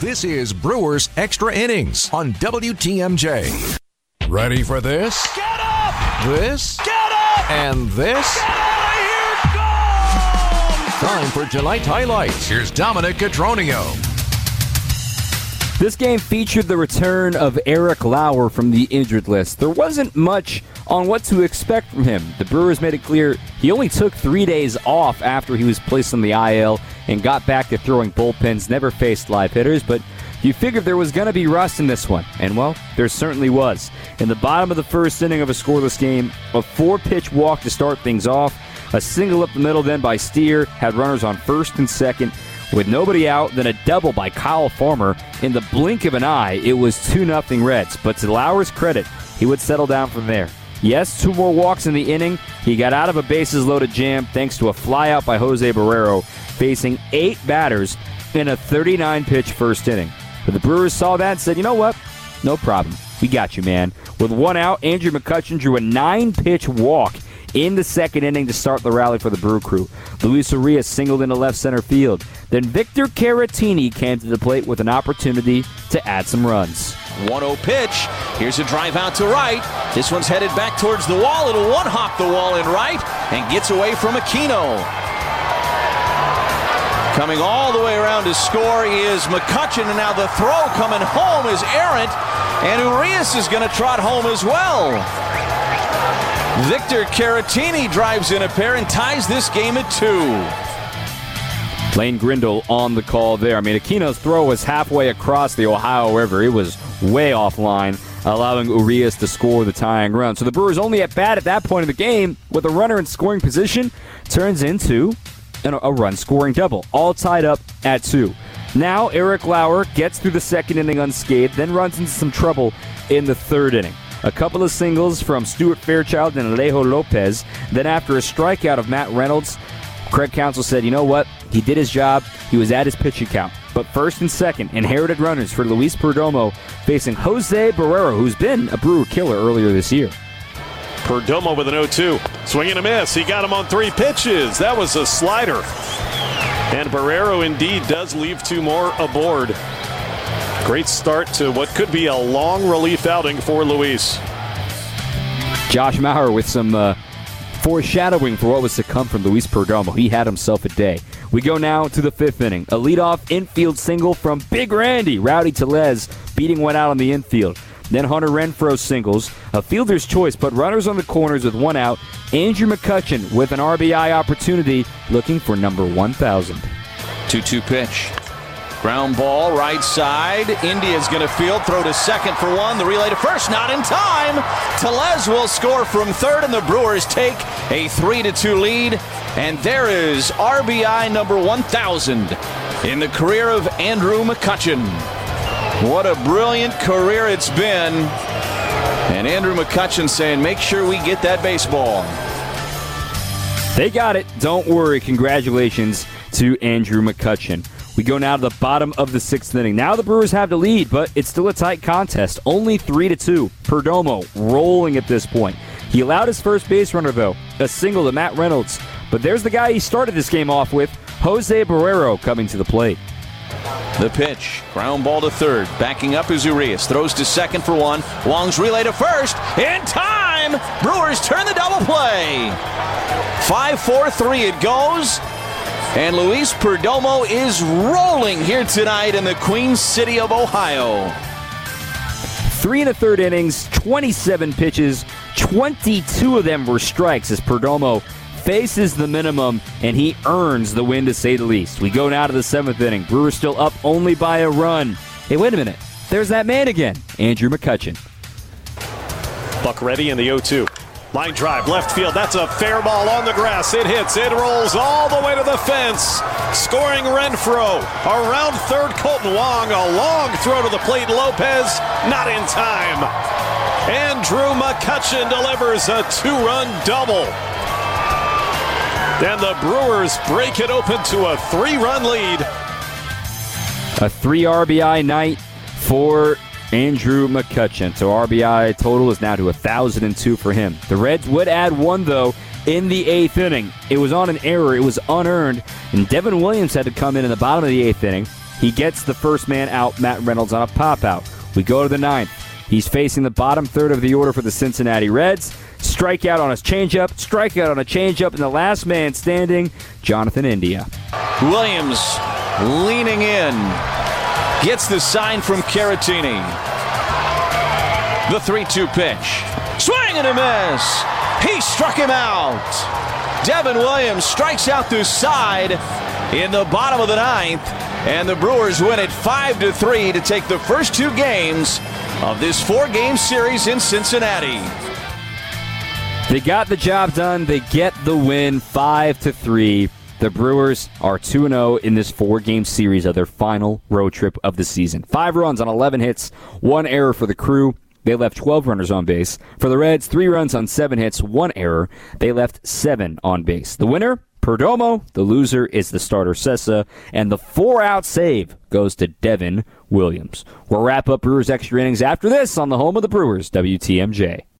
This is Brewers Extra Innings on WTMJ. Ready for this? Get up! This? Get up! And this? Get out of here! Time for tonight's highlights. Here's Dominic Cotroneo. This game featured the return of Eric Lauer from the injured list. There wasn't much on what to expect from him. The Brewers made it clear he only took three days off after he was placed on the IL and got back to throwing bullpens, never faced live hitters, but you figured there was going to be rust in this one. And well, there certainly was. In the bottom of the first inning of a scoreless game, a four pitch walk to start things off, a single up the middle then by Steer, had runners on first and second. With nobody out, then a double by Kyle Farmer. In the blink of an eye, it was 2 0 Reds. But to Lauer's credit, he would settle down from there. Yes, two more walks in the inning. He got out of a bases loaded jam thanks to a flyout by Jose Barrero, facing eight batters in a 39 pitch first inning. But the Brewers saw that and said, you know what? No problem. We got you, man. With one out, Andrew McCutchen drew a nine pitch walk in the second inning to start the rally for the Brew Crew. Luis Urias singled into left center field. Then Victor Caratini came to the plate with an opportunity to add some runs. 1 0 pitch. Here's a drive out to right. This one's headed back towards the wall. It'll one hop the wall in right and gets away from Aquino. Coming all the way around to score is McCutchen, and now the throw coming home is errant, and Urias is going to trot home as well. Victor Caratini drives in a pair and ties this game at two. Lane Grindle on the call there. I mean, Aquino's throw was halfway across the Ohio River. It was way offline, allowing Urias to score the tying run. So the Brewers only at bat at that point in the game with a runner in scoring position turns into a run scoring double, all tied up at two. Now Eric Lauer gets through the second inning unscathed, then runs into some trouble in the third inning. A couple of singles from Stuart Fairchild and Alejo Lopez. Then after a strikeout of Matt Reynolds, Craig Counsell said, you know what? He did his job. He was at his pitching count. But first and second, inherited runners for Luis Perdomo facing Jose Barrero, who's been a Brewer killer earlier this year. Perdomo with an 0-2. Swing and a miss. He got him on three pitches. That was a slider. And Barrero indeed does leave two more aboard. Great start to what could be a long relief outing for Luis. Josh Mauer with some uh, foreshadowing for what was to come from Luis Perdomo. He had himself a day. We go now to the fifth inning. A leadoff infield single from Big Randy. Rowdy Tellez beating one out on the infield. Then Hunter Renfroe singles. A fielder's choice, but runners on the corners with one out. Andrew McCutchen with an RBI opportunity looking for number 1,000. 2 2 pitch. Ground ball, right side. India's going to field, throw to second for one. The relay to first, not in time. Tellez will score from third, and the Brewers take a 3 to 2 lead. And there is RBI number 1,000 in the career of Andrew McCutchen. What a brilliant career it's been. And Andrew McCutchen saying, make sure we get that baseball. They got it. Don't worry. Congratulations to Andrew McCutchen. We go now to the bottom of the sixth inning. Now the Brewers have the lead, but it's still a tight contest. Only three to two. Perdomo rolling at this point. He allowed his first base runner though, a single to Matt Reynolds. But there's the guy he started this game off with, Jose Barrero, coming to the plate. The pitch, ground ball to third. Backing up is Urias. Throws to second for one. Wong's relay to first. In time! Brewers turn the double play. 5 4 3 it goes. And Luis Perdomo is rolling here tonight in the Queen City of Ohio. Three and a third innings, 27 pitches, 22 of them were strikes as Perdomo faces the minimum and he earns the win to say the least. We go now to the seventh inning. Brewers still up only by a run. Hey, wait a minute. There's that man again, Andrew McCutchen. Buck ready in the 0 2. Line drive, left field. That's a fair ball on the grass. It hits. It rolls all the way to the fence. Scoring Renfroe. Around third, Kolten Wong. A long throw to the plate. Lopez not in time. Andrew McCutchen delivers a two run double. And the Brewers break it open to a three run lead. A three RBI night for Andrew McCutchen. So RBI total is now to 1,002 for him. The Reds would add one, though, in the eighth inning. It was on an error, it was unearned, and Devin Williams had to come in in the bottom of the eighth inning. He gets the first man out, Matt Reynolds, on a pop out. We go to the ninth. He's facing the bottom third of the order for the Cincinnati Reds. Strikeout on a changeup, strikeout on a changeup, and the last man standing, Jonathan India. Williams leaning in, gets the sign from Caratini. The 3 2 pitch. Swing and a miss. He struck him out. Devin Williams strikes out the side in the bottom of the ninth, and the Brewers win it 5 to 3 to take the first two games of this four game series in Cincinnati. They got the job done. They get the win 5 to 3. The Brewers are 2 0 in this four game series of their final road trip of the season. Five runs on 11 hits, one error for the crew. They left 12 runners on base. For the Reds, three runs on seven hits, one error. They left seven on base. The winner, Perdomo. The loser is the starter Cessa. And the four out save goes to Devin Williams. We'll wrap up Brewers extra innings after this on the home of the Brewers, WTMJ.